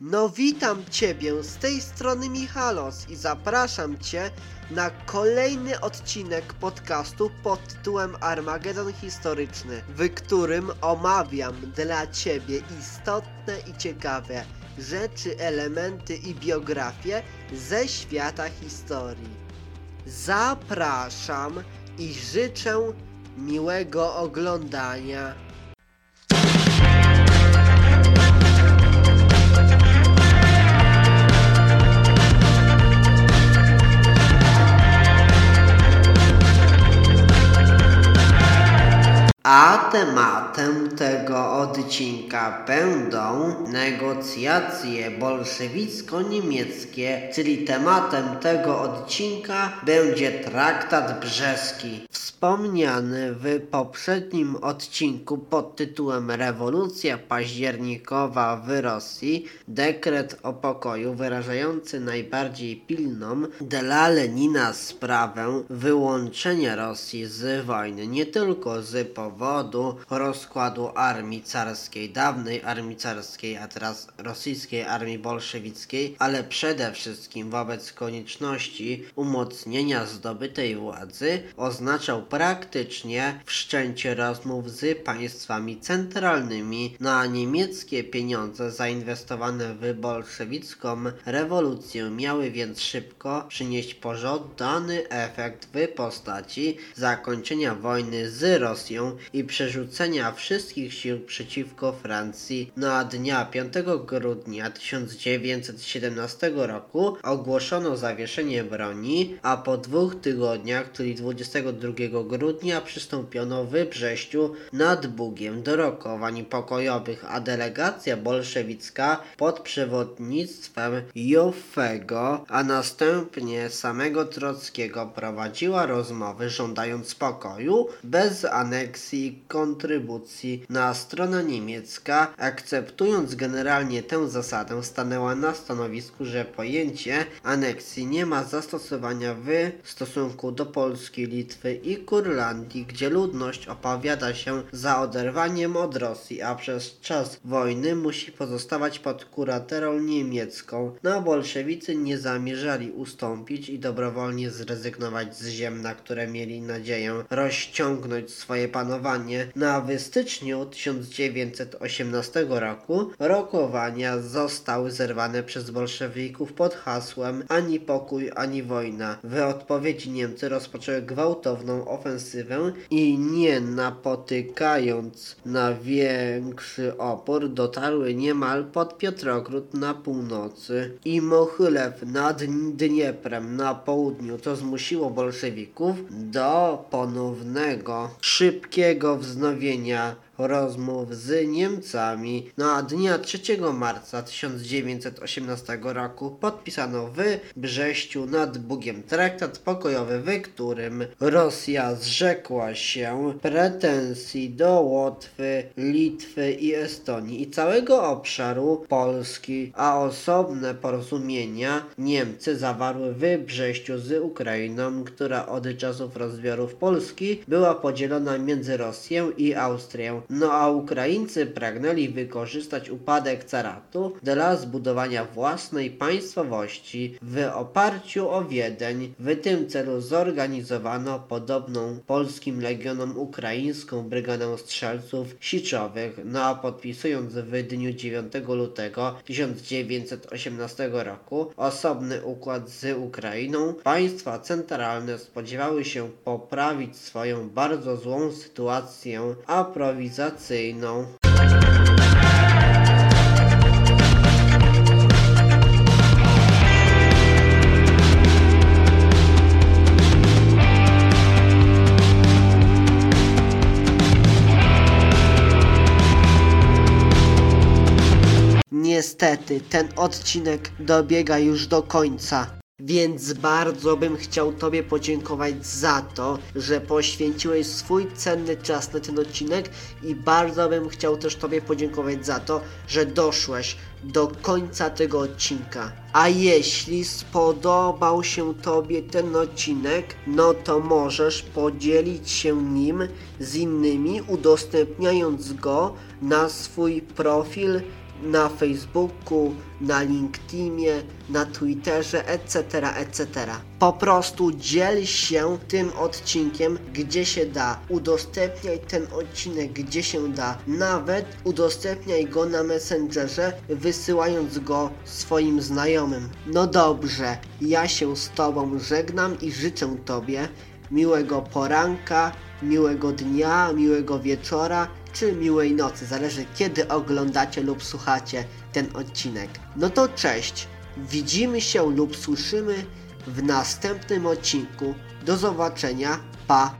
No witam Ciebie, z tej strony Michalos i zapraszam Cię na kolejny odcinek podcastu pod tytułem Armagedon Historyczny, w którym omawiam dla Ciebie istotne i ciekawe rzeczy, elementy i biografie ze świata historii. Zapraszam i życzę miłego oglądania. Tematem tego odcinka będą negocjacje bolszewicko-niemieckie, czyli tematem tego odcinka będzie traktat brzeski. Wspomniany w poprzednim odcinku pod tytułem Rewolucja październikowa w Rosji, dekret o pokoju wyrażający najbardziej pilną dla Lenina sprawę wyłączenia Rosji z wojny, nie tylko z powodu rozkładu armii carskiej, dawnej armii carskiej, a teraz rosyjskiej armii bolszewickiej, ale przede wszystkim wobec konieczności umocnienia zdobytej władzy, oznaczał praktycznie wszczęcie rozmów z państwami centralnymi. Na niemieckie pieniądze zainwestowane w bolszewicką rewolucję miały więc szybko przynieść pożądany efekt w postaci zakończenia wojny z Rosją i przerzucenia wszystkich sił przeciwko Francji. Na dnia 5 grudnia 1917 roku ogłoszono zawieszenie broni, a po dwóch tygodniach, czyli 22 grudnia przystąpiono w Brześciu nad Bugiem do rokowań pokojowych, a delegacja bolszewicka pod przewodnictwem Joffego, a następnie samego Trockiego prowadziła rozmowy żądając pokoju bez aneksji kontrybucji na strona niemiecka, akceptując generalnie tę zasadę, stanęła na stanowisku, że pojęcie aneksji nie ma zastosowania w stosunku do Polski, Litwy i Kurlandii, gdzie ludność opowiada się za oderwaniem od Rosji, a przez czas wojny musi pozostawać pod kuratorą niemiecką. No, bolszewicy nie zamierzali ustąpić i dobrowolnie zrezygnować z ziem, na które mieli nadzieję rozciągnąć swoje panowanie na w styczniu 1918 roku rokowania zostały zerwane przez bolszewików pod hasłem ani pokój, ani wojna. W odpowiedzi Niemcy rozpoczęły gwałtowną ofensywę i nie napotykając na większy opór dotarły niemal pod Piotrogród na północy i Mochylew nad Dnieprem na południu, co zmusiło bolszewików do ponownego szybkiego wznowienia rozmów z Niemcami. Na dnia 3 marca 1918 roku podpisano w Brześciu nad Bugiem traktat pokojowy, w którym Rosja zrzekła się pretensji do Łotwy, Litwy i Estonii i całego obszaru Polski, a osobne porozumienia Niemcy zawarły w Brześciu z Ukrainą, która od czasów rozbiorów Polski była podzielona między Rosję i Austrię. No a Ukraińcy pragnęli wykorzystać upadek caratu dla zbudowania własnej państwowości w oparciu o Wiedeń. W tym celu zorganizowano podobną polskim legionom ukraińską brygadę strzelców siczowych. No a podpisując w dniu 9 lutego 1918 roku osobny układ z Ukrainą, państwa centralne spodziewały się poprawić swoją bardzo złą sytuację aprowizacyjną. Niestety, ten odcinek dobiega już do końca. Więc bardzo bym chciał Tobie podziękować za to, że poświęciłeś swój cenny czas na ten odcinek i bardzo bym chciał też Tobie podziękować za to, że doszłeś do końca tego odcinka. A jeśli spodobał się Tobie ten odcinek, no to możesz podzielić się nim z innymi, udostępniając go na swój profil na Facebooku, na LinkedInie, na Twitterze, etc., etc. Po prostu dziel się tym odcinkiem, gdzie się da. Udostępniaj ten odcinek, gdzie się da. Nawet udostępniaj go na Messengerze, wysyłając go swoim znajomym. No dobrze, ja się z Tobą żegnam i życzę Tobie miłego poranka, miłego dnia, miłego wieczora czy miłej nocy. Zależy kiedy oglądacie lub słuchacie ten odcinek. No to cześć. Widzimy się lub słyszymy w następnym odcinku. Do zobaczenia. Pa.